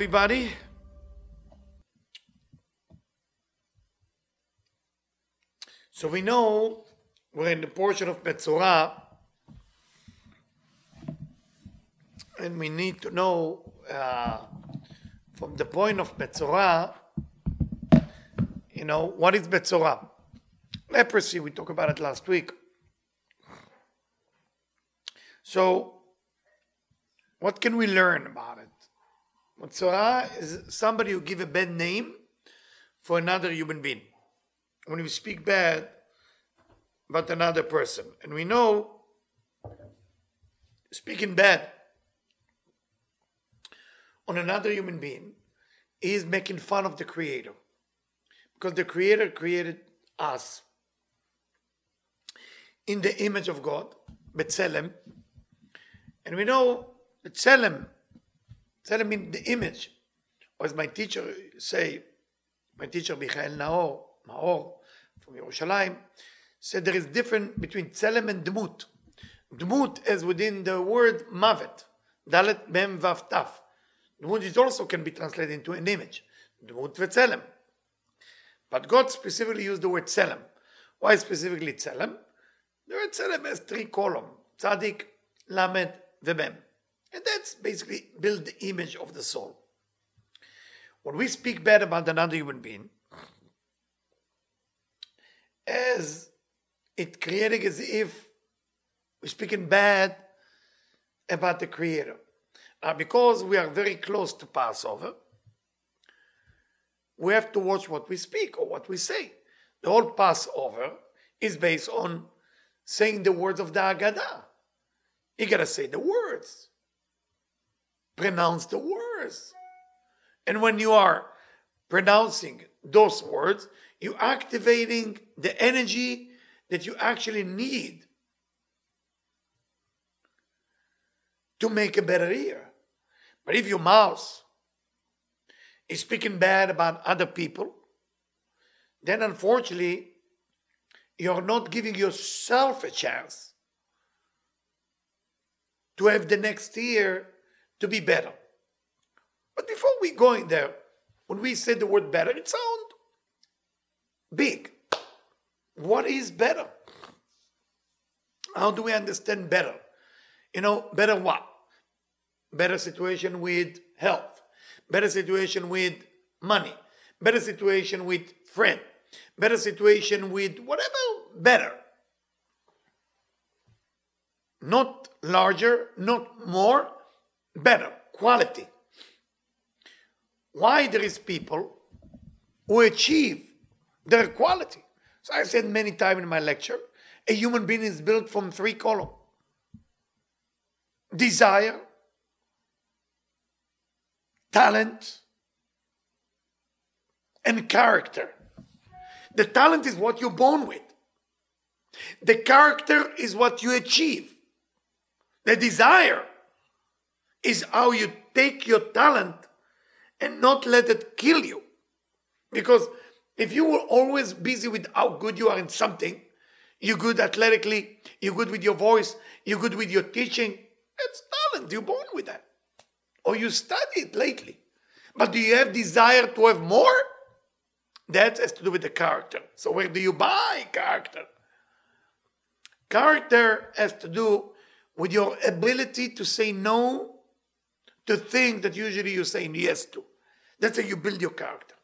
everybody. So we know we're in the portion of Metzorah, and we need to know uh, from the point of Metzorah, you know, what is Metzorah? Leprosy, we talked about it last week. So, what can we learn about it? Metzorah is somebody who give a bad name for another human being. When we speak bad about another person, and we know speaking bad on another human being is making fun of the creator because the creator created us in the image of God, B'Tselem, and we know B'Tselem, B'Tselem means the image, or as my teacher say, my teacher Michael Naor, Maor from Yerushalayim, said there is difference between Tselem and Dmut. Dmut is within the word Mavet, Dalet Mem Vav Taf. Dmut is also can be translated into an image, Dmut v'Tselem. But God specifically used the word Tselem. Why specifically Tselem? The word Tselem has three columns, Tzadik, Lamed, Vemem. And that's basically build the image of the soul. When we speak bad about another human being, as it creating as if we're speaking bad about the Creator. Now, because we are very close to Passover, we have to watch what we speak or what we say. The whole Passover is based on saying the words of the Haggadah. You gotta say the words, pronounce the words. And when you are pronouncing those words, you're activating the energy that you actually need to make a better year. But if your mouth is speaking bad about other people, then unfortunately, you're not giving yourself a chance to have the next year to be better. But before we go in there, when we say the word better, it sounds big. What is better? How do we understand better? You know, better what? Better situation with health, better situation with money, better situation with friend, better situation with whatever better. Not larger, not more, better, quality. Why there is people who achieve their quality. So I said many times in my lecture, a human being is built from three columns. Desire, talent, and character. The talent is what you're born with. The character is what you achieve. The desire is how you take your talent and not let it kill you. Because if you were always busy with how good you are in something, you're good athletically, you're good with your voice, you're good with your teaching, it's talent. You're born with that. Or you study it lately. But do you have desire to have more? That has to do with the character. So where do you buy character? Character has to do with your ability to say no to thing that usually you say yes to. That's how you build your character.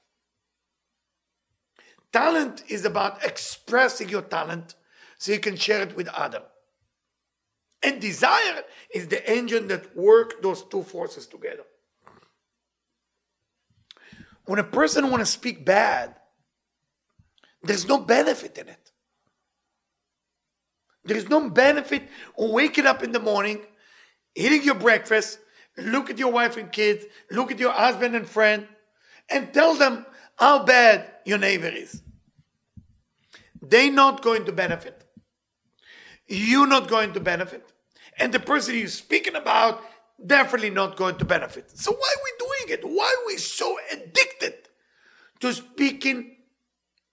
Talent is about expressing your talent so you can share it with others. And desire is the engine that work those two forces together. When a person want to speak bad, there's no benefit in it. There is no benefit waking up in the morning, eating your breakfast, look at your wife and kids, look at your husband and friend, and tell them how bad your neighbor is. They're not going to benefit. You're not going to benefit. And the person you're speaking about definitely not going to benefit. So why are we doing it? Why are we so addicted to speaking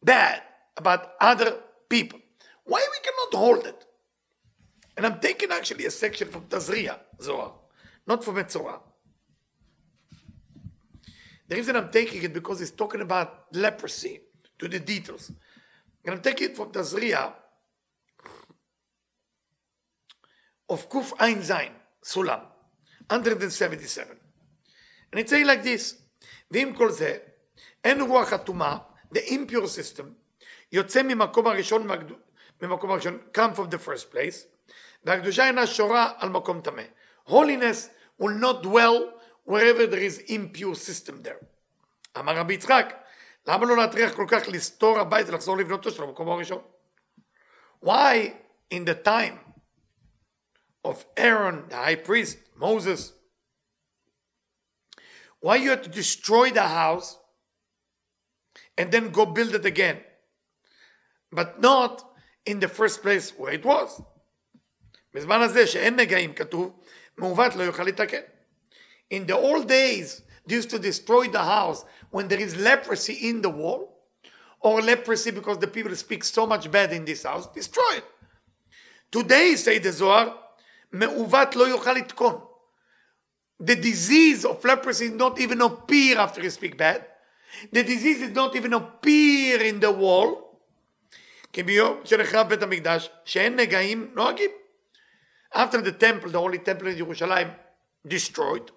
bad about other people? Why we cannot hold it? And I'm taking actually a section from Tazria Zohar, not from Metzorah. The reason I'm taking it because it's talking about leprosy to the details. And I'm taking it from Tazria of Kuf Ein Zain, Sulam, 177. And it's saying like this, ועם כל זה, אין רוח הטומאה, the impure system, יוצא ממקום הראשון, ממקום הראשון, come from the first place, והקדושה אינה שורה על מקום טמא. Holiness will not dwell wherever there is impure system there. אמר רבי יצחק, למה לא להטריח כל כך לסתור הבית ולחזור לבנותו של המקום הראשון? Why in the time of Aaron, the high priest, Moses, why you had to destroy the house and then go build it again, but not in the first place where it was. בזמן הזה שאין נגעים כתוב, מעוות לא יוכל לתקן. In the old days, they used to destroy the house when there is leprosy in the wall, or leprosy because the people speak so much bad in this house, destroy it. Today, say the Zohar, מעוות לא יוכל לתקון. The disease of leprosy not even appear after you speak bad. The disease did not even appear in the wall. כי ביום שנחרב בית המקדש, שאין נגעים, נוהגים. After the temple, the holy temple in Jerusalem, destroyed,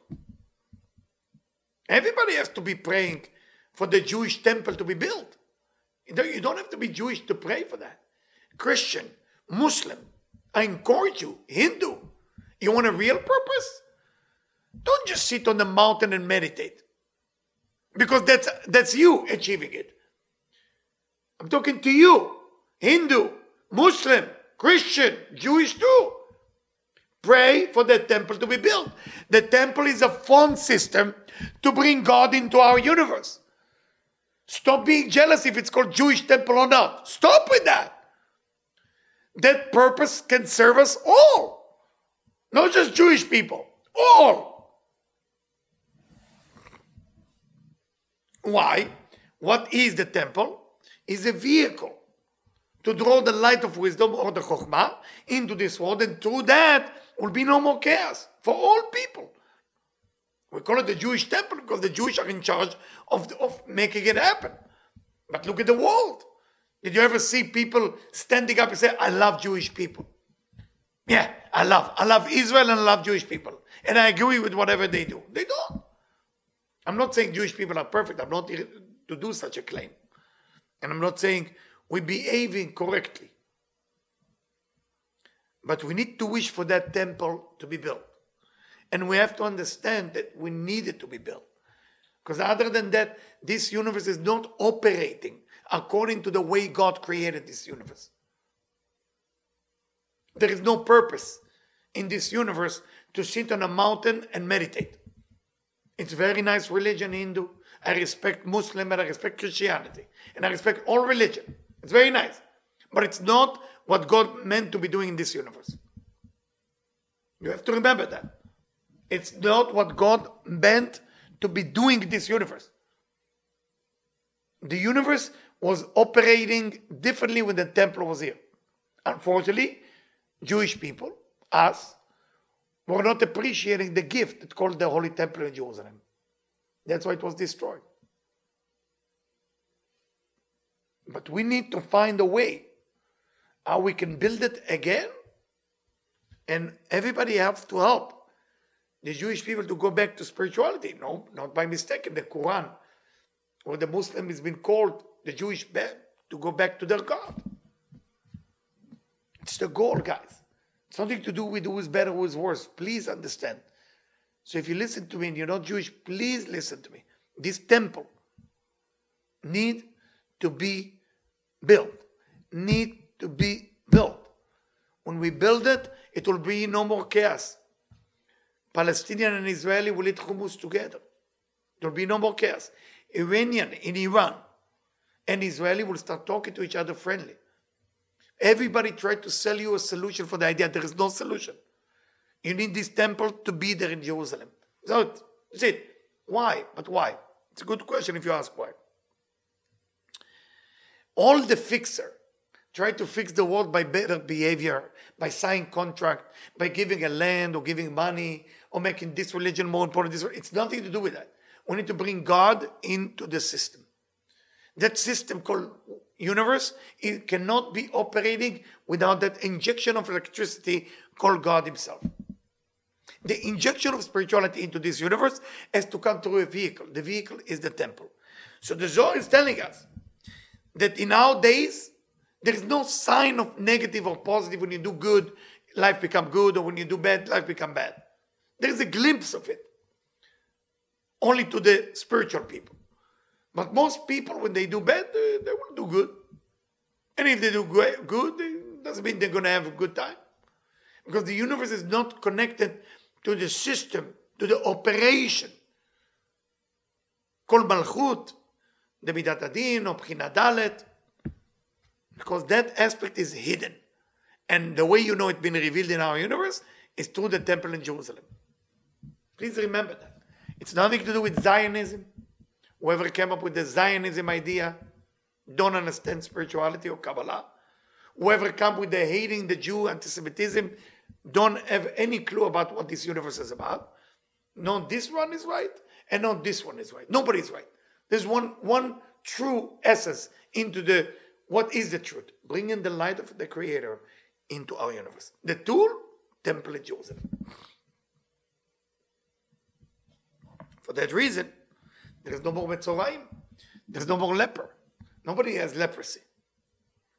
everybody has to be praying for the Jewish temple to be built. You don't have to be Jewish to pray for that. Christian, Muslim, I encourage you, Hindu, you want a real purpose? Don't just sit on the mountain and meditate. Because that's that's you achieving it. I'm talking to you, Hindu, Muslim, Christian, Jewish too. Pray for the temple to be built. The temple is a phone system to bring God into our universe. Stop being jealous if it's called Jewish temple or not. Stop with that. That purpose can serve us all, not just Jewish people, all. Why? What is the temple? Is a vehicle to draw the light of wisdom or the chokhmah into this world, and through that will be no more chaos for all people. We call it the Jewish temple because the Jewish are in charge of, of making it happen. But look at the world. Did you ever see people standing up and say, I love Jewish people? Yeah, I love. I love Israel and I love Jewish people. And I agree with whatever they do. They don't. I'm not saying Jewish people are perfect. I'm not to do such a claim. And I'm not saying we're behaving correctly. But we need to wish for that temple to be built. And we have to understand that we need it to be built. Because other than that, this universe is not operating according to the way God created this universe. There is no purpose in this universe to sit on a mountain and meditate. It's very nice religion, Hindu. I respect Muslim and I respect Christianity. And I respect all religion. It's very nice. But it's not what God meant to be doing in this universe. You have to remember that. It's not what God meant to be doing in this universe. The universe was operating differently when the temple was here. Unfortunately, Jewish people, us, were not appreciating the gift that called the Holy Temple in Jerusalem. That's why it was destroyed. But we need to find a way how we can build it again, and everybody has to help the Jewish people to go back to spirituality. No, not by mistake. In the Quran, or the Muslim has been called the Jewish to go back to their God. It's the goal, guys. It's nothing to do with who is better, who is worse. Please understand. So if you listen to me and you're not Jewish, please listen to me. This temple need to be built. Need to be built. When we build it, it will be no more chaos. Palestinian and Israeli will eat hummus together. There will be no more chaos. Iranian in Iran and Israeli will start talking to each other friendly. Everybody tried to sell you a solution for the idea. There is no solution. You need this temple to be there in Jerusalem. So that's it. Why? But why? It's a good question if you ask why. All the fixer try to fix the world by better behavior, by signing contract, by giving a land or giving money or making this religion more important. This it's nothing to do with that. We need to bring God into the system. That system called universe, it cannot be operating without that injection of electricity called God Himself. The injection of spirituality into this universe has to come through a vehicle. The vehicle is the temple. So the Zohar is telling us that in our days, there is no sign of negative or positive. When you do good, life become good, or when you do bad, life become bad. There is a glimpse of it. Only to the spiritual people. But most people, when they do bad, they, they will do good. And if they do good, it doesn't mean they're going to have a good time. Because the universe is not connected to the system, to the operation. Kol Malchut, the Midat HaDin, or Dalet, because that aspect is hidden. And the way you know it's been revealed in our universe is through the temple in Jerusalem. Please remember that. It's nothing to do with Zionism. Whoever came up with the Zionism idea don't understand spirituality or Kabbalah. Whoever came up with the hating the Jew, anti-Semitism, don't have any clue about what this universe is about. No, this one is right, and no, this one is right. Nobody is right. There's one one true essence into the what is the truth. Bringing the light of the Creator into our universe. The tool, temple Jerusalem. For that reason, there is no more Metzoraim. There's no more leper. Nobody has leprosy.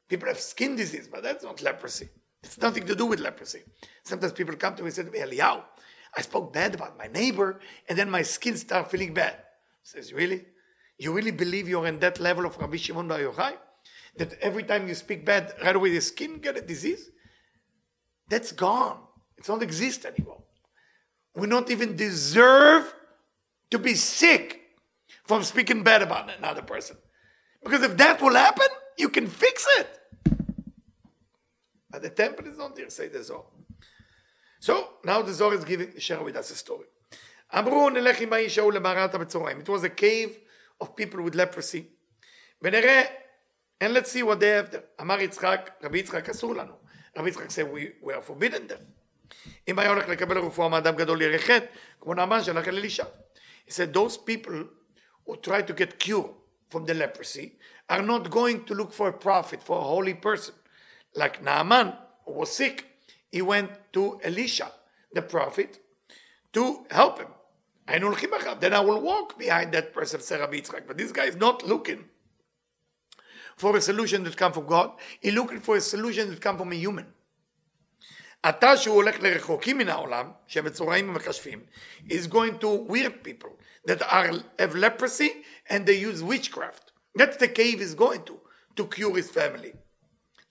People have skin disease, but that's not leprosy. It's nothing to do with leprosy. Sometimes people come to me and say to me, Eliyahu, I spoke bad about my neighbor, and then my skin started feeling bad. says, really? You really believe you're in that level of Rabbi Shimon Bar Yochai? That every time you speak bad, right away the skin get a disease? That's gone. It don't exist anymore. We don't even deserve to be sick from speaking bad about another person. Because if that will happen, you can fix it. But the temple is not here, say the Zohar. So now the Zohar is giving, sharing with us a story. It was a cave of people with leprosy. ונראה, and let's see what they have there. אמר יצחק, רבי יצחק אסור לנו. רבי יצחק said, we, we are forbidden them. אם היה הולך לקבל רפואה מאדם גדול ירא חטא, כמו נעמן שהלך אל אלישע. He said, those people who try to get cure from the leprosy are not going to look for a prophet, for a holy person. Like Naaman, who was sick, he went to Elisha, the prophet, to help him. Then I will walk behind that person, Sarah Yitzchak. But this guy is not looking for a solution that comes from God, he's looking for a solution that comes from a human. עתה שהוא הולך לרחוקים מן העולם, שהם מצורעים ומכשפים, is going to weird people that are, have leprosy and they use witchcraft. That's the cave is going to, to cure his family.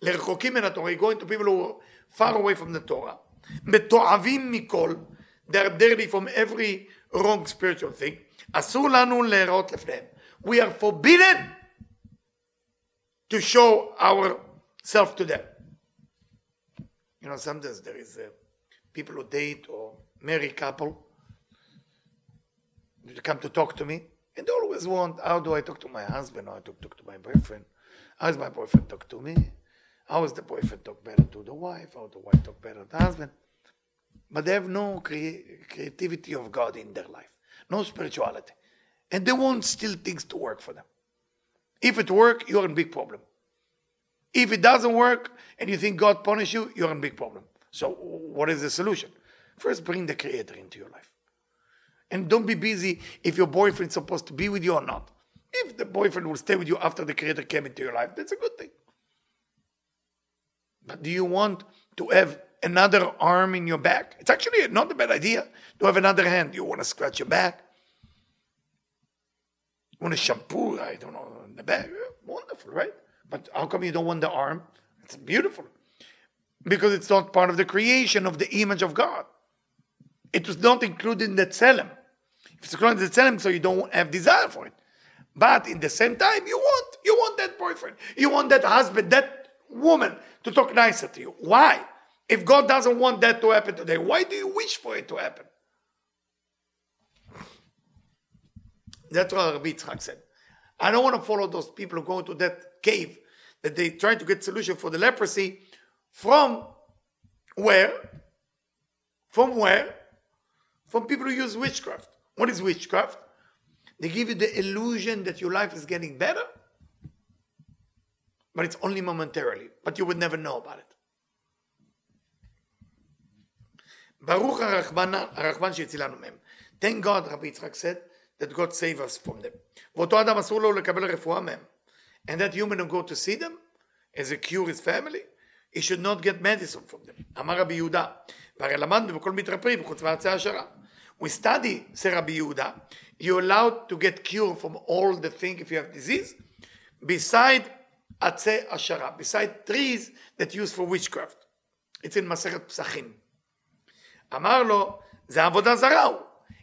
לרחוקים מן התורה, going to people who are far away from the Torah. מתועבים מכל, they are dirty from every wrong spiritual thing. אסור לנו להיראות לפניהם. We are forbidden to show ourselves to them. You know, sometimes there is uh, people who date or marry couple. They come to talk to me, and they always want, how do I talk to my husband? How do I talk to my boyfriend? How does my boyfriend talk to me? How does the boyfriend talk better to the wife? How the wife talk better to the husband? But they have no crea- creativity of God in their life, no spirituality. And they want still things to work for them. If it work, you're in big problem. If it doesn't work and you think God punish you, you're in big problem. So what is the solution? First, bring the Creator into your life. And don't be busy if your boyfriend's supposed to be with you or not. If the boyfriend will stay with you after the Creator came into your life, that's a good thing. But do you want to have another arm in your back? It's actually not a bad idea to have another hand. You want to scratch your back? You want to shampoo, I don't know, the back? Wonderful, right? But how come you don't want the arm? It's beautiful. Because it's not part of the creation of the image of God. It was not included in the tselem. If it's included in the tselem, so you don't have desire for it. But in the same time, you want you want that boyfriend, you want that husband, that woman to talk nicer to you. Why? If God doesn't want that to happen today, why do you wish for it to happen? That's what Rabbi Yitzchak said. I don't want to follow those people who go into that cave that they try to get solution for the leprosy from where? From where? From people who use witchcraft. What is witchcraft? They give you the illusion that your life is getting better, but it's only momentarily, but you would never know about it. Baruch HaRachman, HaRachman Thank God, Rabbi Yitzchak said, that God save us from them. ואותו אדם אסור לו לקבל רפואה מהם. And that human who go to see them, as a cure his family, he should not get medicine from them. אמר רבי יהודה, והרי למדנו בכל מתרפאים חוץ מארצי השערה. We study, say Rabbi יהודה, you're allowed to get cure from all the thing if you have disease, beside עצי Ashara, beside trees that used for witchcraft. It's in Masechet פסחים. Amarlo, לו, זה עבודה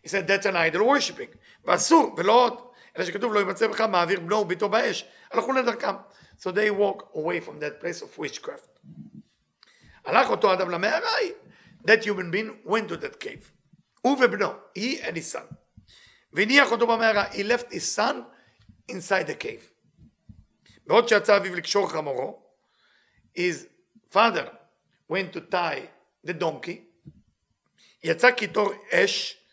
He said, that's an idol worshipping. ואסור, ולא עוד. אלא שכתוב לא ימצא בך מעביר בנו וביתו באש. הלכו לדרכם. So they walk away from that place of witchcraft. הלך אותו אדם למערה, that human being went to that cave. הוא ובנו, he and his son. והניח אותו במערה, he left his son inside the cave. בעוד שיצא אביו לקשור חמורו, his father went to tie the donkey, יצא קיטור אש,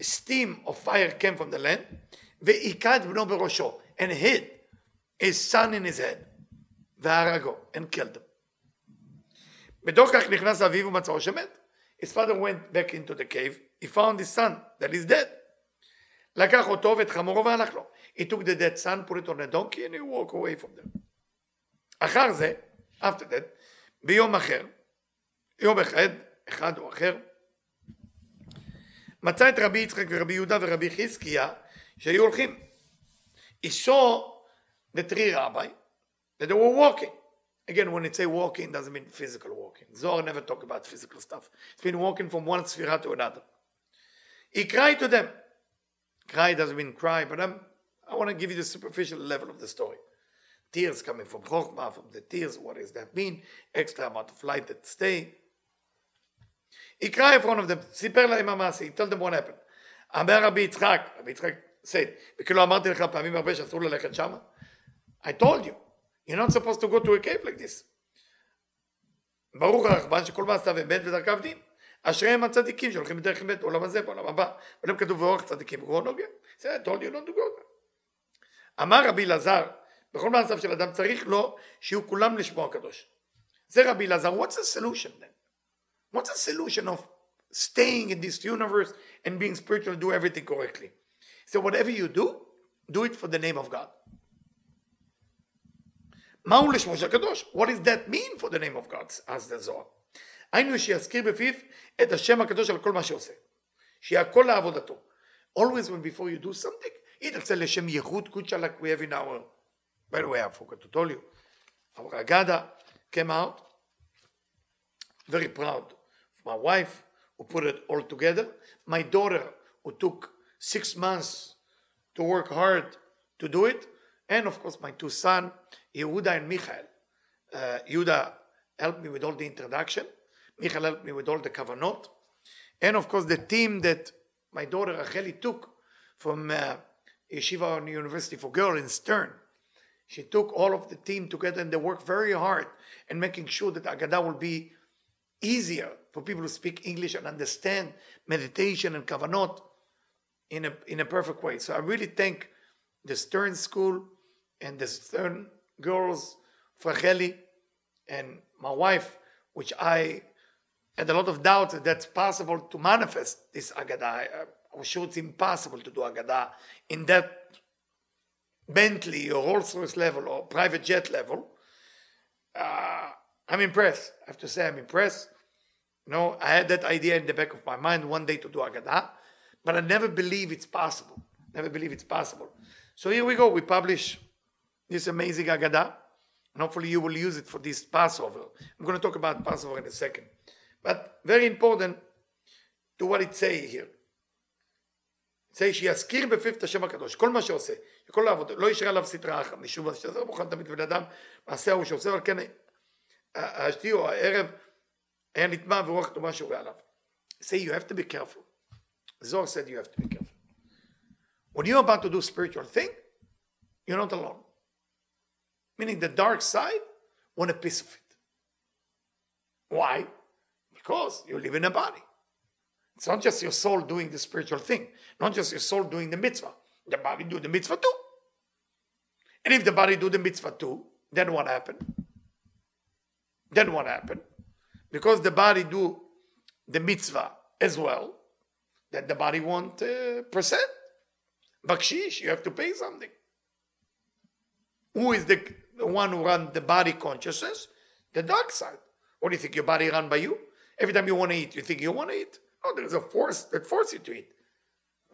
steam of fire came from the land, את בנו בראשו, and hid his son in his head, והרגו, and killed him. בתוך כך נכנס אביו ומצאו שמת. His father went back into the cave, he found his son that is dead. לקח אותו ואת חמורו והלך לו. He took the dead son, put it on a donkey, and he walked away from them. אחר זה, after that, ביום אחר, יום אחד, אחד או אחר, מצא את רבי יצחק ורבי יהודה ורבי חזקיה שהיו הולכים. He saw the three rabbi that they were walking. Again, when it say walking, it doesn't mean physical walking. Zohar never talk about physical stuff. It's been walking from one sfira to another. He cried to them. Cry doesn't mean cry, but I'm, I want to give you the superficial level of the story. Tears coming from Chokhmah, from the tears, what does that mean? Extra amount of light that stay. Cried in front of them, סיפר להם המעשה, he told them what happened. אמר רבי יצחק, רבי יצחק said, וכאילו אמרתי לך פעמים הרבה שאסור ללכת שמה. I told you, you're not supposed to go to a cave like this. ברוך הרחמן שכל מעשיו אמת ודרכיו דין. אשריהם הצדיקים שהולכים בדרך אמת בעולם הזה, בעולם הבא. ולהם כתוב באורך צדיקים וגרון נוגע. זה I told you not to go. אמר רבי אלעזר, בכל מעשיו של אדם צריך לו שיהיו כולם לשמו הקדוש. זה רבי אלעזר, what's the solution then? What's the solution of staying in this universe and being spiritual, do everything correctly? So whatever you do, do it for the name of God. מהו לשמו של הקדוש? What does that mean for the name of God? אז זה זוהר. היינו שיזכיר בפיו את השם הקדוש על כל מה שעושה. שיהיה הכל לעבודתו. Always when before you do something, היא תרצה לשם ייחוד קודשא like we have in our, by the way, I forgot to tell you, our Agada came out, very proud of my wife, who put it all together, my daughter, who took six months to work hard to do it, and of course my two sons, Yehuda and Michael. Uh, Yehuda helped me with all the introduction, Michael helped me with all the kavanot, and of course the team that my daughter Racheli took from uh, Yeshiva University for Girls in Stern. She took all of the team together and they worked very hard in making sure that Agadah will be easier for people to speak English and understand meditation and kavanot in a, in a perfect way. So I really thank the Stern School and the Stern girls, Fracheli, and my wife, which I had a lot of doubt that that's possible to manifest this Agadah. I, I was sure it's impossible to do Agadah in that Bentley or Rolls Royce level or private jet level. Uh, I'm impressed. I have to say, I'm impressed. You know, I had that idea in the back of my mind one day to do Agadah, but I never believe it's possible. Never believe it's possible. So here we go. We publish this amazing Agadah, and hopefully you will use it for this Passover. I'm going to talk about Passover in a second. But very important to what it say here. It says שיזכיר בפיו את השם הקדוש, כל מה שעושה, כל העבודה, לא ישרה עליו סטרה אחת, משום שזה מוכן תמיד בן אדם, מעשה ההוא שעושה, אבל כן השתי או הערב היה נטמע ורוח טובה שורה עליו. Say you have to be careful. Zohar said you have to be careful. When you're about to do spiritual thing, you're not alone. Meaning the dark side want a piece of it. Why? Because you live in a body. It's not just your soul doing the spiritual thing, not just your soul doing the mitzvah. the body do the mitzvah too. And if the body do the mitzvah too, then what happened? Then what happened? Because the body do the mitzvah as well, that the body want uh, percent. Bakshish, you have to pay something. Who is the the one who run the body consciousness? The dark side. What do you think? Your body run by you? Every time you want to eat, you think you want to eat? Oh, there's a force that forces you to eat.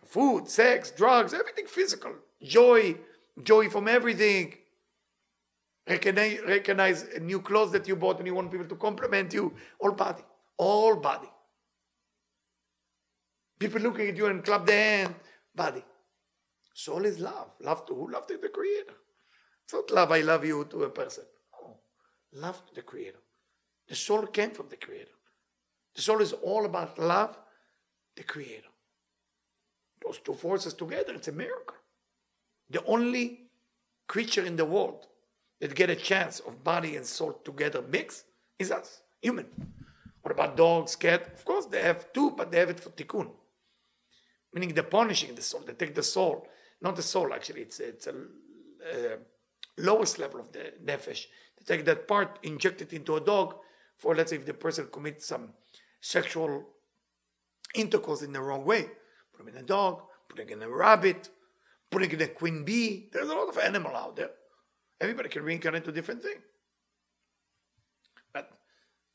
Food, sex, drugs, everything physical. Joy, joy from everything. Recognize, recognize new clothes that you bought and you want people to compliment you. All body. All body. People looking at you and clap their hand. Body. Soul is love. Love to who? Love to the Creator. It's not love, I love you to a person. No. Love to the Creator. The soul came from the Creator. The soul is all about love, the Creator. Those two forces together, it's a miracle. The only creature in the world that get a chance of body and soul together mix is us, human. What about dogs, cat? Of course, they have two, but they have it for tikkun. Meaning they're punishing the soul. They take the soul, not the soul actually, it's, it's a uh, lowest level of the nefesh. They take that part, inject it into a dog for, let's say, if the person commits some sexual intercourse in the wrong way. Put in a dog, putting in a rabbit, putting in a queen bee. There's a lot of animal out there. Everybody can reincarnate to different thing. But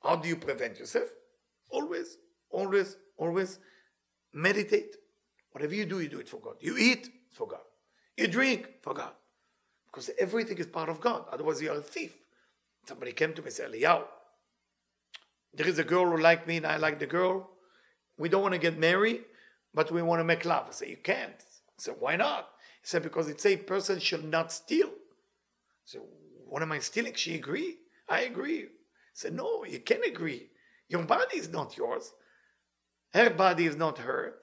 how do you prevent yourself? Always, always, always meditate. Whatever you do, you do it for God. You eat for God. You drink for God. Because everything is part of God. Otherwise, you are a thief. Somebody came to me and said, Eliyahu, there is a girl who liked me and I like the girl. We don't want to get married, but we want to make love. I say, You can't. I said, Why not? He said, Because it says a person should not steal. Said, What am I stealing? She agreed. I agree. I said, No, you can't agree. Your body is not yours. Her body is not hers.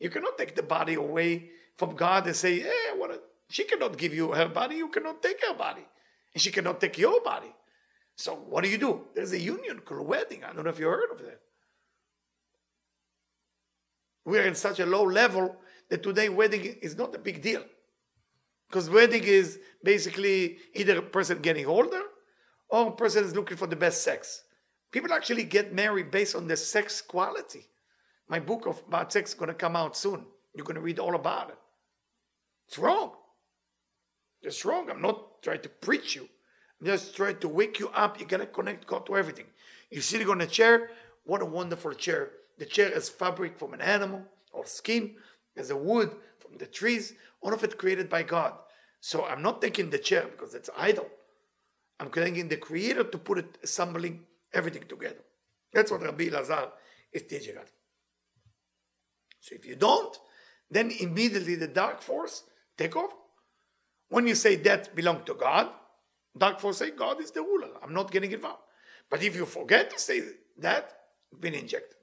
You cannot take the body away from God and say, Hey, what she cannot give you her body, you cannot take her body. And she cannot take your body. So what do you do? There's a union called wedding. I don't know if you heard of that. We're in such a low level that today wedding is not a big deal. Because wedding is basically either a person getting older or a person is looking for the best sex. People actually get married based on the sex quality. My book of about sex is going to come out soon. You're going to read all about it. It's wrong. It's wrong. I'm not trying to preach you. I'm just trying to wake you up. You got to connect God to everything. You're sitting on a chair. What a wonderful chair. The chair is fabric from an animal or skin. as a wood from the trees. All of it created by God. So I'm not taking the chair because it's idle. I'm taking the creator to put it, assembling everything together. That's what Rabbi Lazar is teaching us. So if you don't, then immediately the dark force take over. When you say that belong to God, dark force say God is the ruler. I'm not getting involved. But if you forget to say that, been injected.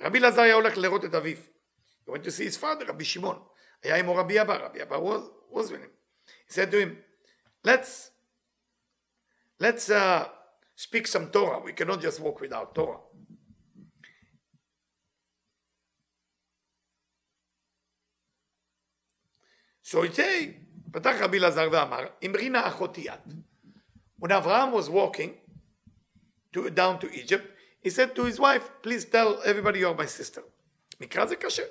רבי אלעזר היה הולך לראות את אביו. He went to see his father, רבי שמעון. היה עמו רבי אבא, רבי אבא was, was with him. He said to him, let's, let's uh, speak some Torah. We cannot just walk without Torah. So he say, פתח רבי אלעזר ואמר, אמרי נא אחותי את. When Avraham was walking to, down to Egypt, he said to his wife, please tell everybody you're my sister. מקרא זה קשה.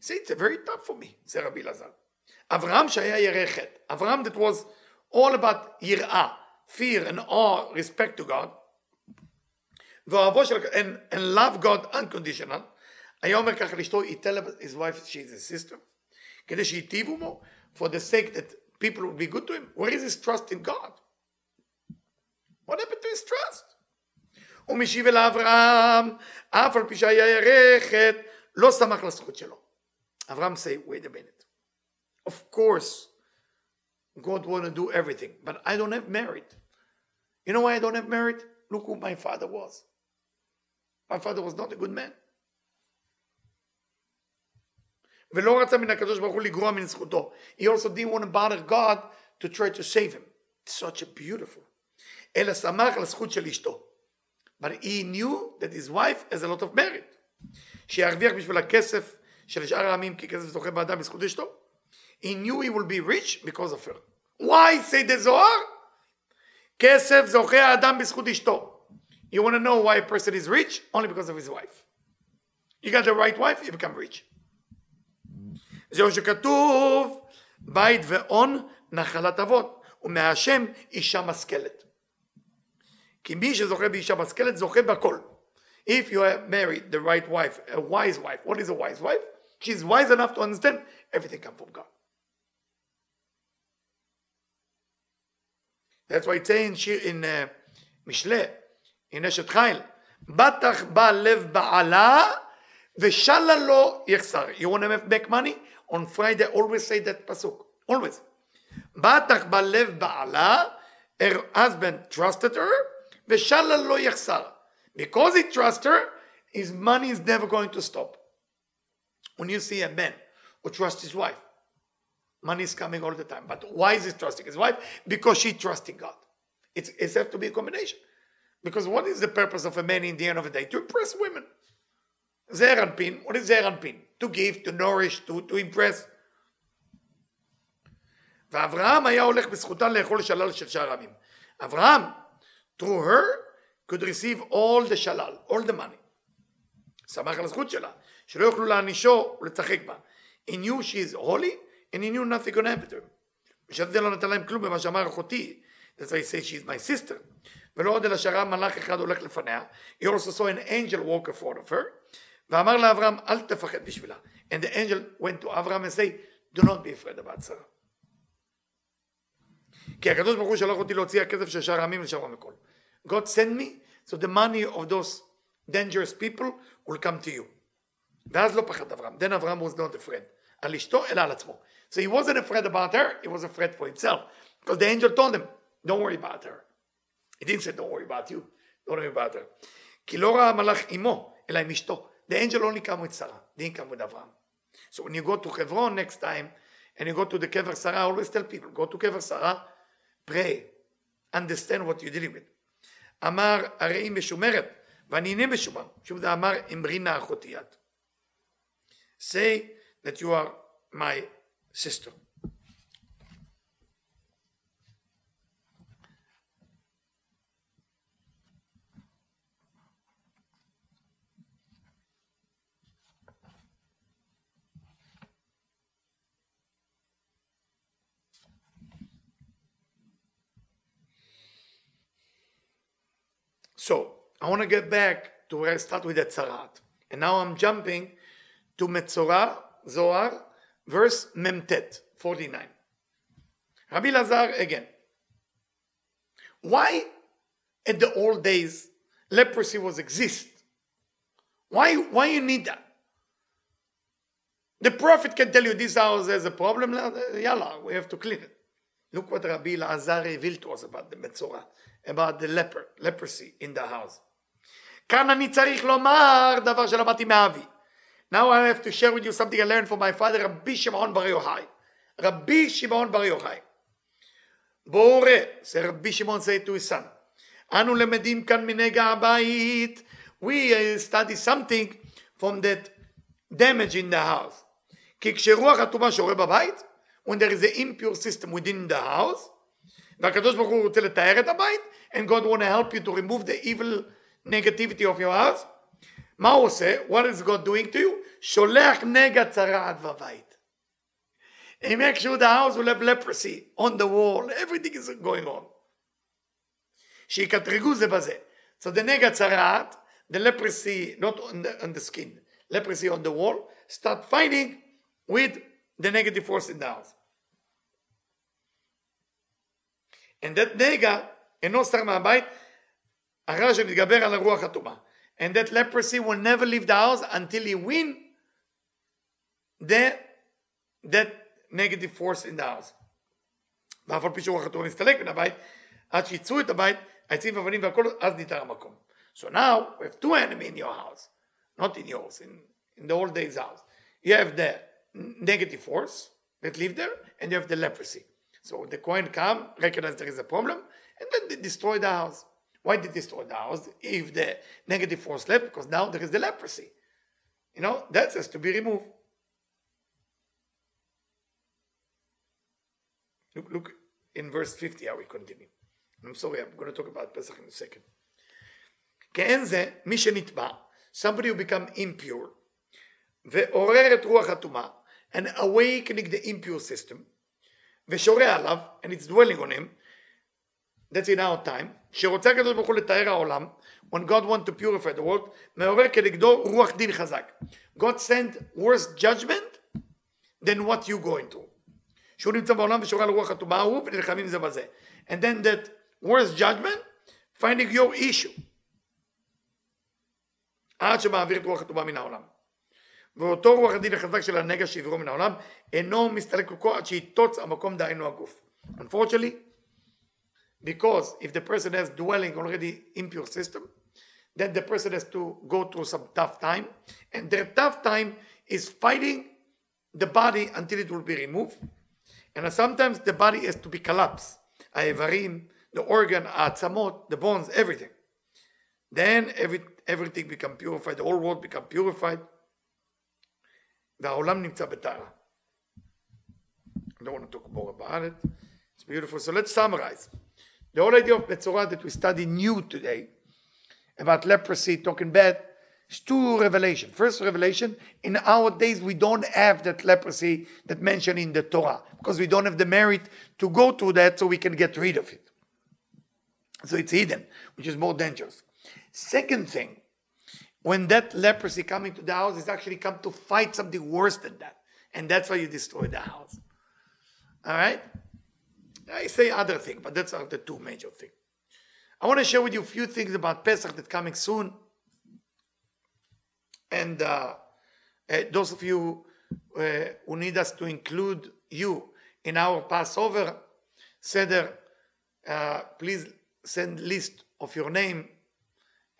He said, it's very tough for me, זה רבי אלעזר. אברהם שהיה ירא חטא, אברהם that was all about יראה, fear and awe, respect to God, ואוהבו של, and, and love God unconditional, היה אומר ככה לאשתו, he tell his wife she's his sister, כדי שייטיבו בו, for the sake that people would be good to him. Where is his trust in God? What happened to his trust? הוא משיב אל אברהם, אף על פי שהיה ירא לא שמח לזכות שלו. אברהם say, wait a minute. Of course, God want to do everything, but I don't have merit. You know why I don't have merit? Look who my father was. My father was not a good man. ולא רצה מן הקדוש ברוך הוא לגרוע מן זכותו. He also didn't want to bother God to try to save him. It's such a beautiful. אלא שמח לזכות של אשתו. But he knew that his wife has a lot of merit. שירוויח בשביל הכסף של שאר העמים כי כסף זוכה באדם בזכות אשתו. He knew he will be rich because of her. Why say the זוהר? כסף זוכה האדם בזכות אשתו. You want to know why a person is rich? Only because of his wife. You got the right wife, you become rich. זהו שכתוב, בית ואון נחלת אבות, ומהשם אישה משכלת. כי מי שזוכה באישה משכלת זוכה בכל. If you have married the right wife, a wise wife, what is a wise wife? She's wise enough to understand everything comes from God. That's why it's saying in uh, Mishle, in Eshet Chayil, Batach ba lev ba'ala v'shala lo yechsar. You want to make money? On Friday, always say that pasuk. Always. Batach ba lev ba'ala, her husband trusted her, v'shala lo yechsar. Because he trusted her, his money is never going to stop. When you see a man who trusts his wife, money is coming all the time. But why is he trusting his wife? Because she trusting God. It's, It's have to be a combination. Because what is the purpose of a man in the end of the day? To impress women. Zeir Anpin, what is Zeir Anpin? To give, to nourish, to, to impress. ואברהם היה הולך בזכותה לאכול שלל של שאר העמים. אברהם, through her, could receive all the שלל, all the money. שמח על הזכות שלה. שלא יוכלו להענישו ולצחק בה. He knew she is holy, and he knew nothing gonna happen to him. בשביל זה לא נתן להם כלום במה שאמר אחותי, that's why he says she is my sister. ולא עוד אלא שראה מלאך אחד הולך לפניה, he also saw an angel walk in front of her, ואמר לאברהם אל תפחד בשבילה. And the angel went to Abraham and say, do not be afraid about Sarah. כי הקדוש ברוך הוא שלח אותי להוציא הכסף של שאר העמים ושם הכל. God sent me, so the money of those dangerous people will come to you. ואז לא פחד אברהם. Then אברהם was not afraid. על אשתו, אלא על עצמו. So he wasn't afraid about her, he was afraid for himself. Because the angel told him, don't worry about her. He didn't say, don't worry about you. Don't worry about her. כי לא ראה המלאך עמו, אלא עם אשתו. The angel only come with Sarah, didn't come with Abraham. So when you go to Hebron next time, and you go to the Kever Sarah, I always tell people, go to Kever Sarah, pray, understand what you're dealing with. אמר הרי היא משומרת, ואני איני משומר. שוב זה אמר אמרי נא אחותי את. Say that you are my sister. So, I want to get back to where I start with the Tzarat. And now I'm jumping to Metzorah, Zohar, verse Memtet, 49. Rabbi Lazar again. Why at the old days leprosy was exist? Why, why you need that? The prophet can tell you this house has a problem, yalla, we have to clean it. Look what Rabbi Lazar revealed to us about the Metzorah, about the leper, leprosy in the house. כאן אני צריך לומר דבר שלמדתי מאבי. Now I have to share with you something I learned from my father, Rabbi Shimon Bar Yochai. Rabbi Shimon Bar Yochai. בואו ראה, זה רבי שמעון say to his son. אנו למדים כאן מנגע הבית. We uh, study something from that damage in the house. כי כשרוח הטומאה שורה בבית, when there is an impure system within the house, והקדוש ברוך הוא רוצה לטהר את הבית, and God want to help you to remove the evil negativity of your house, מה הוא עושה? What is God doing to you? שולח נגע צרעת בבית. He makes sure the house will have leprosy on the wall, everything is going on. שיקטרגו זה בזה. So the נגע צרעת, the leprosy, not on the, on the skin, leprosy on the wall, start fighting with the negative force in the house. And that נגע אינו סר מהבית, אחרי שמתגבר על הרוח הטומאה. and that leprosy will never leave the house until he win the, that negative force in the house. ואף על פי מסתלק מן הבית, עד שיצאו את הבית, העצים והכל, אז ניתן המקום. So now we have two enemy in your house, not in yours, in, in the old days house. You have the negative force that live there, and you have the leprosy. So the Kohen come, recognize there is a problem, and then they destroy the house. Why did this oh, store down? if the negative force left? Because now there is the leprosy. You know, that has to be removed. Look, look in verse 50 how we continue. I'm sorry, I'm going to talk about Pesach in a second. כעין זה, somebody who become impure, ועורר את and awakening the impure system, ושורה alav, and it's dwelling on him, that's in our time, שרוצה הקדוש ברוך הוא לתאר העולם, when God want to purify the world, מעורר כנגדו רוח דין חזק. God sent worse judgment than what you going through. שהוא נמצא בעולם ושורה על רוח הטומאה ההוא ונלחמים זה בזה. And then that worse judgment, finding your issue. עד שמעביר את רוח הטומאה מן העולם. ואותו רוח הדין החזק של הנגע שהעבירו מן העולם, אינו מסתלק כל עד שיטוץ המקום דהיינו הגוף. Unfortunately, because if the person has dwelling already impure system, then the person has to go through some tough time, and their tough time is fighting the body until it will be removed. And sometimes the body has to be collapsed. האיברים, the organ, העצמות, the bones, everything. Then every, everything become purified, the whole world become purified. והעולם נמצא בטהרה. I don't want to talk more about it. It's beautiful. So let's summarize. The whole idea of Metzora that we study new today about leprosy, talking bad, is two revelation. First revelation, in our days we don't have that leprosy that mentioned in the Torah because we don't have the merit to go through that so we can get rid of it. So it's hidden, which is more dangerous. Second thing, when that leprosy coming to the house is actually come to fight something worse than that. And that's why you destroy the house. All right? I say other thing, but that's the two major things. I want to share with you a few things about Pesach that coming soon. And uh, uh, those of you uh, who need us to include you in our Passover Seder, uh, please send list of your name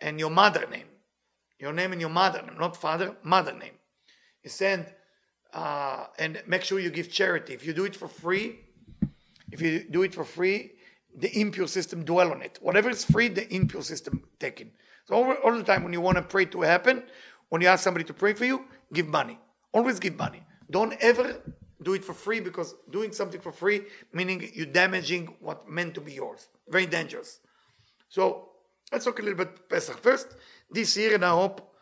and your mother name. Your name and your mother name, not father, mother name. You send uh, and make sure you give charity. If you do it for free, if you do it for free, the impure system dwell on it. Whatever is free, the impure system taken. So all, all the time when you want to pray to happen, when you ask somebody to pray for you, give money. Always give money. Don't ever do it for free because doing something for free meaning you're damaging what meant to be yours. Very dangerous. So let's talk a little bit Pesach first. This year, and I hope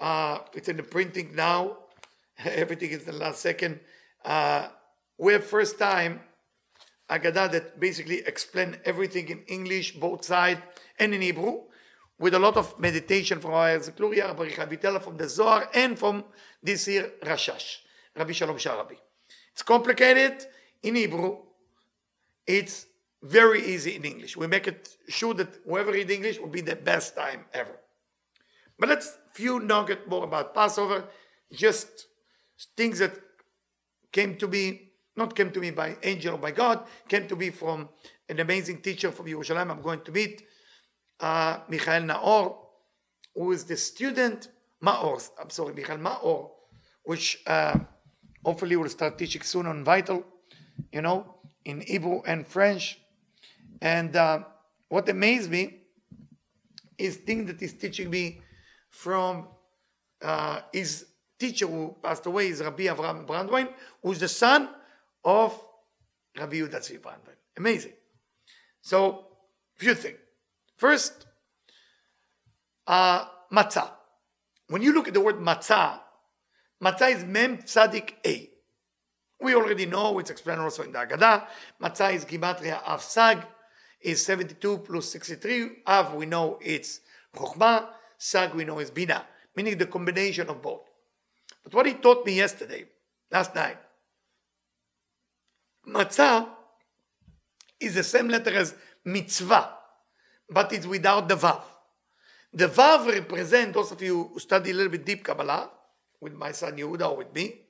uh, it's in the printing now. Everything is the last second. Uh, we have first time Agadah that basically explain everything in English, both side, and in Hebrew, with a lot of meditation from our Zekluria, Rabbi Vitela from the Zohar, and from this year Rashash, Rabbi Shalom Sharabi. It's complicated in Hebrew. It's very easy in English. We make it sure that whoever read English will be the best time ever. But let's few nugget more about Passover, just things that came to me, not came to me by angel or by God, came to me from an amazing teacher from Yerushalayim. I'm going to meet uh, Michael Naor, who is the student Maor. I'm sorry, Michael Maor, which uh, hopefully will start teaching soon on Vital, you know, in Hebrew and French. And uh, what amazed me is thing that he's teaching me from uh, his teacher who passed away is Rabbi Avraham Brandwein, who's the son of Rabbi Yehuda Tzvi. Amazing. So, few things. First, uh, matzah. When you look at the word matzah, matzah is mem tzadik a. We already know, it's explained also in the Haggadah. Matzah is gimatria Av Sag, is 72 plus 63. Av, we know it's Chokhmah. Sag, we know is Bina, meaning the combination of both. But what he taught me yesterday, last night, Matzah is the same letter as mitzvah, but it's without the vav. The vav represent, those of you who study a little bit deep Kabbalah, with my son Yehuda or with me,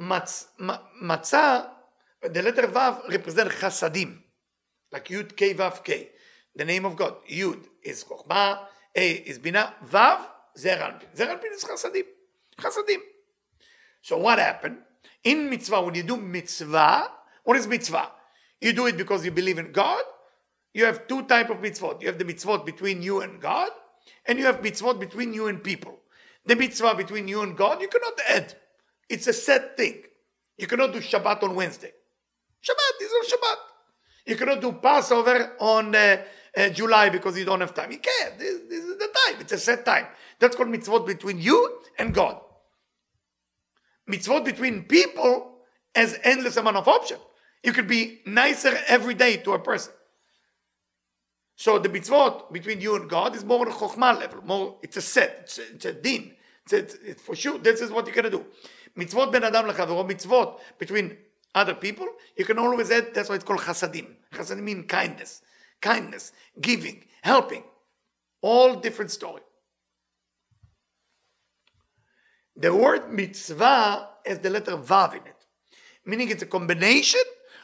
matzah, the letter vav represent chasadim, like Yud K Vav K, the name of God. Yud is Chokhmah, A is Bina, Vav, Zer Alpin. Zer Alpin is chasadim. Chasadim. So what happened? In mitzvah, when you do mitzvah, what is mitzvah? You do it because you believe in God. You have two type of mitzvot. You have the mitzvot between you and God, and you have mitzvot between you and people. The mitzvah between you and God, you cannot add. It's a set thing. You cannot do Shabbat on Wednesday. Shabbat is on Shabbat. You cannot do Passover on uh, uh, July because you don't have time. You can't. This, this is the time. It's a set time. That's called mitzvot between you and God. Mitzvot between people has endless amount of option. You could be nicer every day to a person. So the mitzvot between you and God is more on chokhmah level. More, it's a set. It's a, it's a din. It's, a, it's for sure. This is what you're gonna do. Mitzvot ben adam lechavero. Mitzvot between other people. You can always add. That's why it's called chasadim. Chasadim mean kindness, kindness, giving, helping. All different story. The word mitzvah has the letter vav in it, meaning it's a combination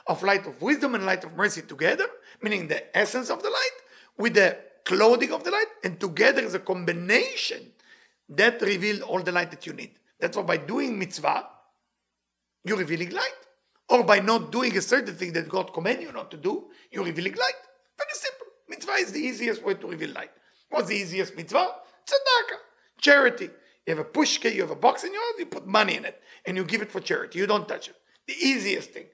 of light of wisdom and light of mercy together, meaning the essence of the light with the clothing of the light, and together is a combination that reveals all the light that you need. That's why by doing mitzvah, you're revealing light. Or by not doing a certain thing that God command you not to do, you're revealing light. Very simple. Mitzvah is the easiest way to reveal light. What's the easiest mitzvah? Tzedakah, charity. You have a pushka, you have a box in your house, you put money in it, and you give it for charity. You don't touch it. The easiest thing.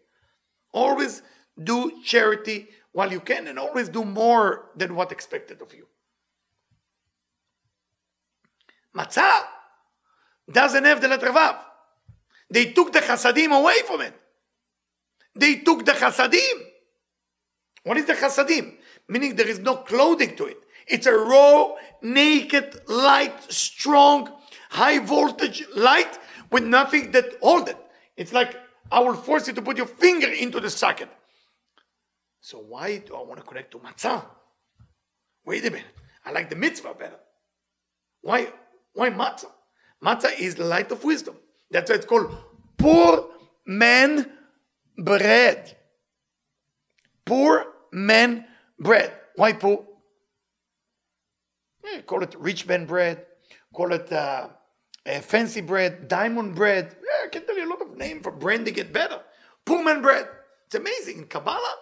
Always do charity while you can, and always do more than what expected of you. Matzah doesn't have the letter Vav. They took the chasadim away from it. They took the chasadim. What is the chasadim? Meaning there is no clothing to it. It's a raw, naked, light, strong, high voltage light with nothing that hold it. It's like I will force you to put your finger into the socket. So why do I want to connect to matzah? Wait a minute. I like the mitzvah better. Why? Why matzah? Matzah is the light of wisdom. That's why it's called poor man bread. Poor man bread. Why poor? Yeah, call it rich man bread. Call it uh, uh, fancy bread, diamond bread. Yeah, I can tell you a lot of names for branding get better. Pullman bread. It's amazing. In Kabbalah,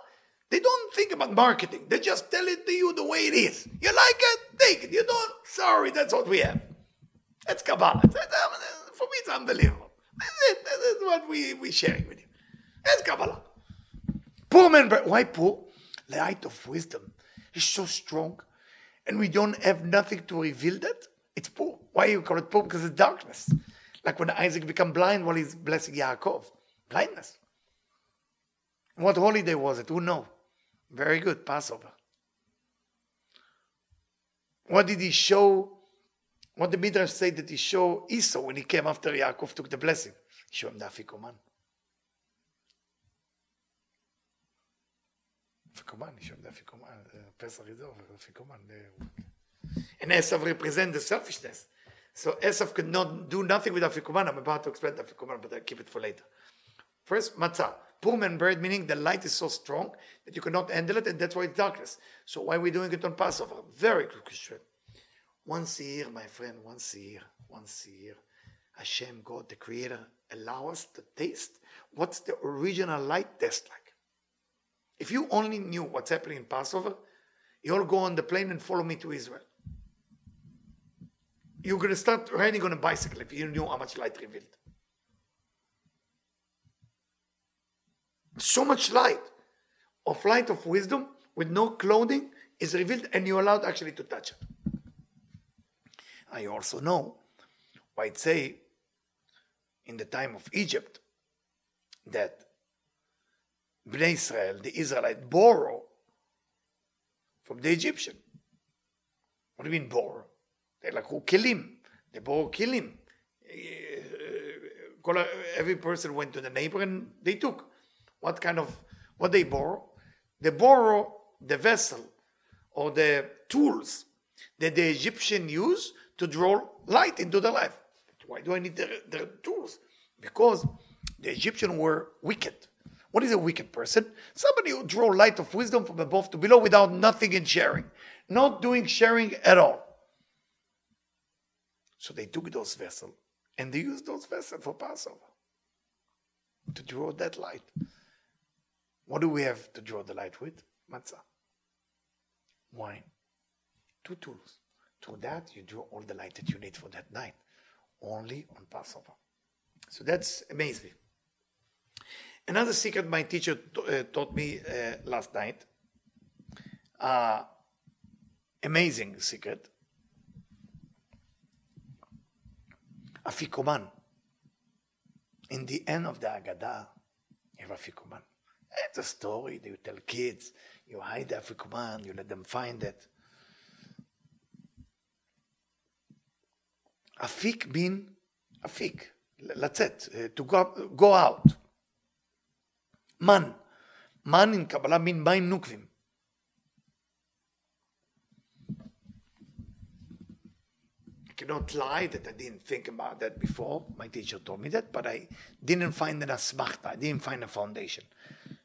they don't think about marketing. They just tell it to you the way it is. You like it? Take it. You don't? Sorry, that's what we have. That's Kabbalah. For me, it's unbelievable. That's it. What we, we're sharing with you. That's Kabbalah. Poor man, but why poor? The light of wisdom is so strong, and we don't have nothing to reveal that. It's poor. Why you call it poor? Because it's darkness. Like when Isaac become blind while he's blessing Yaakov. Blindness. What holiday was it? Who know? Very good, Passover. What did he show? What the Midrash say that he showed Esau when he came after Yaakov took the blessing? He showed him the Afikoman. Afikoman, he showed him the Afikoman. Uh, Pesach is over, Afikoman. And Esav represents the selfishness. So Esav could not do nothing with Afikoman. I'm about to explain the Afikoman, but I'll keep it for later. First, matzah. Poor man bread, meaning the light is so strong that you cannot handle it, and that's why it's darkness. So why are we doing it on Passover? Very good question. Once a year, my friend, once a year, once a year, Hashem, God, the Creator, allow us to taste what's the original light taste like. If you only knew what's happening in Passover, you'll go on the plane and follow me to Israel. You're going to start riding on a bicycle if you knew how much light revealed. So much light of light of wisdom with no clothing is revealed and you're allowed actually to touch it. I also know why it say in the time of Egypt that Bnei Israel, the Israelite, borrow from the Egyptian. What do you mean borrow? Like who kilim. They borrow kilim. Eh, eh, eh, every person went to the neighbor and they took. What kind of what they borrow? They borrow the vessel or the tools that the Egyptian use to draw light into their life. Why do I need their, their tools? Because the Egyptian were wicked. What is a wicked person? Somebody who draw light of wisdom from above to below without nothing in sharing, not doing sharing at all. So they took those vessels and they used those vessels for Passover to draw that light. What do we have to draw the light with? Matzah. Wine. Two tools. Through that, you draw all the light that you need for that night. Only on Passover. So that's amazing. Another secret my teacher uh, taught me uh, last night. Uh, amazing secret. Afikoman. In the end of the Agadah, you have Afikoman. It's a story that you tell kids. You hide the Afikoman, you let them find it. Afik mean Afik, לצאת, to go, go out. Man. Man in Kabbalah mean מים נוקבים. cannot lie that I didn't think about that before. My teacher told me that, but I didn't find an asmachta. I didn't find a foundation.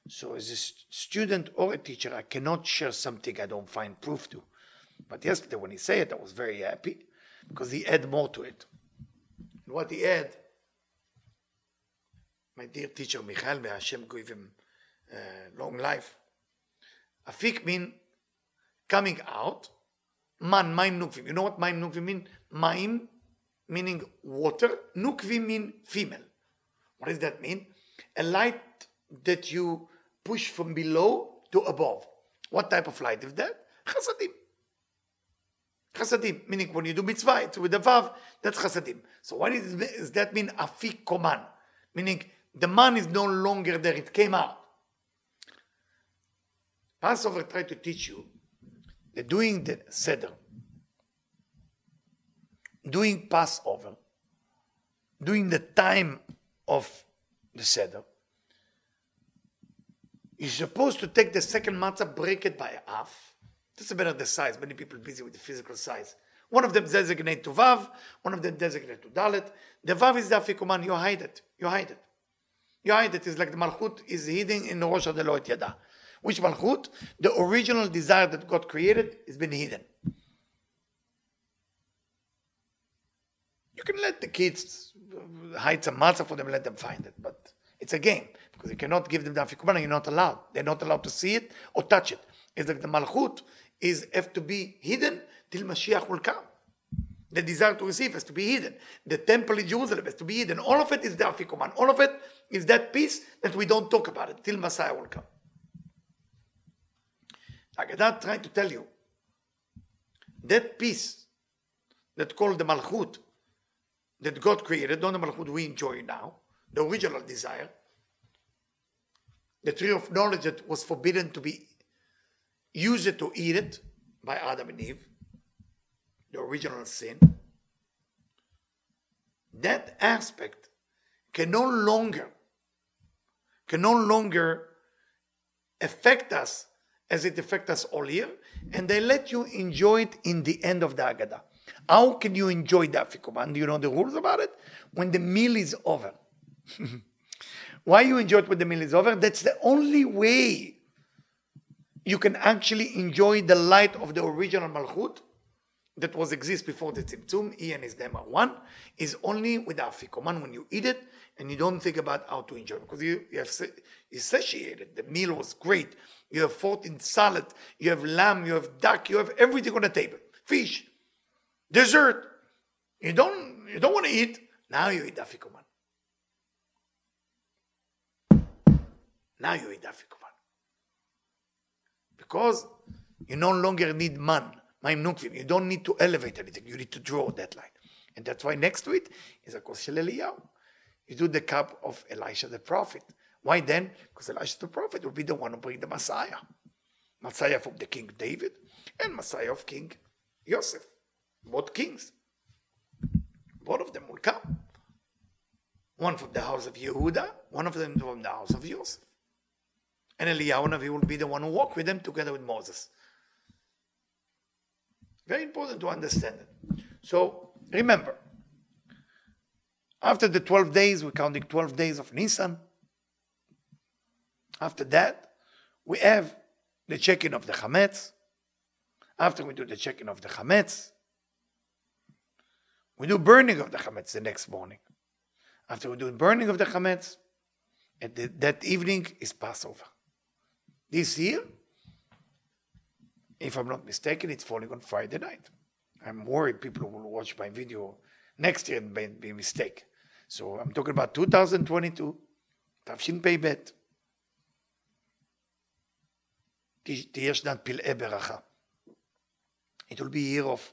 So as a student or a teacher, I cannot share something I don't find proof to. But yesterday when he said it, I was very happy because he added more to it. And what he added, my dear teacher Michael, may Hashem give him uh, long life. Afik means coming out. Man, mein nukvim. You know what mein nukvim mean? מים meaning water. Nukvim mean female. What does that mean? A light that you push from below to above. What type of light is that? Chasadim. Chasadim, meaning when you do mitzvah, it's with the vav, that's chasadim. So what is, does that mean? Afik koman. Meaning the man is no longer there, it came out. Passover tried to teach you doing the Seder, doing Passover, during the time of the Seder, you're supposed to take the second matzah, break it by half. That's a better the size. Many people busy with the physical size. One of them designate to Vav, one of them designate to Dalet. The Vav is the Afikoman, you hide it. You hide it. You hide it. It's like the Malchut is hidden in the Rosh Adelot Yada. Which Malchut? The original desire that God created has been hidden. You can let the kids uh, hide some matzah for them, let them find it, but it's a game because you cannot give them the afikoman. You're not allowed. They're not allowed to see it or touch it. It's like the malchut is have to be hidden till Mashiach will come. The desire to receive has to be hidden. The temple in Jerusalem has to be hidden. All of it is the afikoman. All of it is that piece that we don't talk about it till Messiah will come. Agadah trying to tell you that peace that called the Malchut that God created, the Malchut we enjoy now, the original desire, the tree of knowledge that was forbidden to be used to eat it by Adam and Eve, the original sin, that aspect can no longer can no longer affect us as it affects us all year, and they let you enjoy it in the end of the Agada. How can you enjoy the Afikoman? Do you know the rules about it? When the meal is over. Why you enjoy it when the meal is over? That's the only way you can actually enjoy the light of the original Malchut that was exist before the Tzimtzum, he and his Dema one, is only with the Afikoman when you eat it and you don't think about how to enjoy it because you, you have you satiated. The meal was great you have 14 salad, you have lamb, you have duck, you have everything on the table. Fish, dessert. You don't you don't want to eat. Now you eat afikoman. Now you eat afikoman. Because you no longer need man, nukvim. You don't need to elevate anything. You need to draw that line. And that's why next to it is a kos Eliyahu. You do the cup of Elisha the prophet. Why then? Because Elijah the prophet will be the one who bring the Messiah. Messiah from the King David and Messiah of King Joseph. Both kings. Both of them will come. One from the house of Yehuda, one of them from the house of Joseph. And Eliyahu Navi will be the one who walk with them together with Moses. Very important to understand it. So remember, after the 12 days, we're counting 12 days of Nisan. After that, we have the checking of the chametz. After we do the checking of the chametz, we do burning of the chametz the next morning. After we do burning of the chametz, and the, that evening is Passover. This year, if I'm not mistaken, it's falling on Friday night. I'm worried people will watch my video next year and be mistake. So I'm talking about 2022 תשפ"ב. תהיה שנת פלאי ברכה. It will be a year of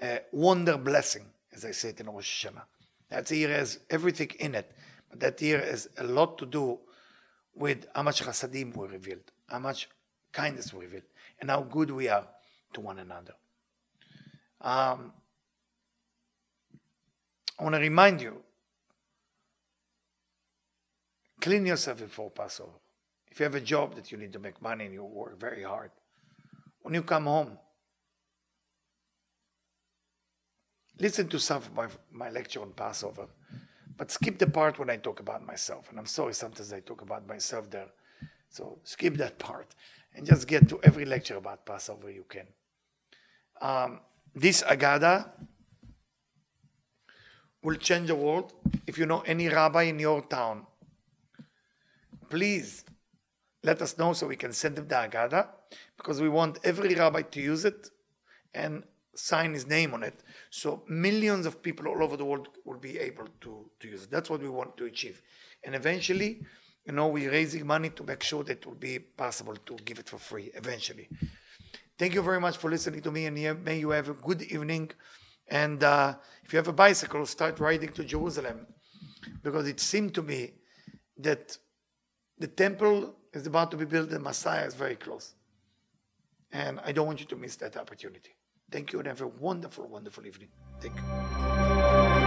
uh, wonder blessing, as I say it in Rosh Hashanah. That year has everything in it, but that year has a lot to do with how much chasadim we revealed, how much kindness we revealed, and how good we are to one another. Um, I want to remind you clean yourself before Passover. If you have a job that you need to make money and you work very hard, when you come home, listen to some of my, my lecture on Passover, but skip the part when I talk about myself. And I'm sorry, sometimes I talk about myself there. So skip that part and just get to every lecture about Passover you can. Um, this Agada will change the world. If you know any rabbi in your town, please let us know so we can send them the Agada because we want every rabbi to use it and sign his name on it. So millions of people all over the world will be able to, to use it. That's what we want to achieve. And eventually, you know, we're raising money to make sure that it will be possible to give it for free eventually. Thank you very much for listening to me, and may you have a good evening. And uh, if you have a bicycle, start riding to Jerusalem, because it seemed to me that the temple is about to be built, the Messiah is very close. And I don't want you to miss that opportunity. Thank you and have a wonderful, wonderful evening. Thank you.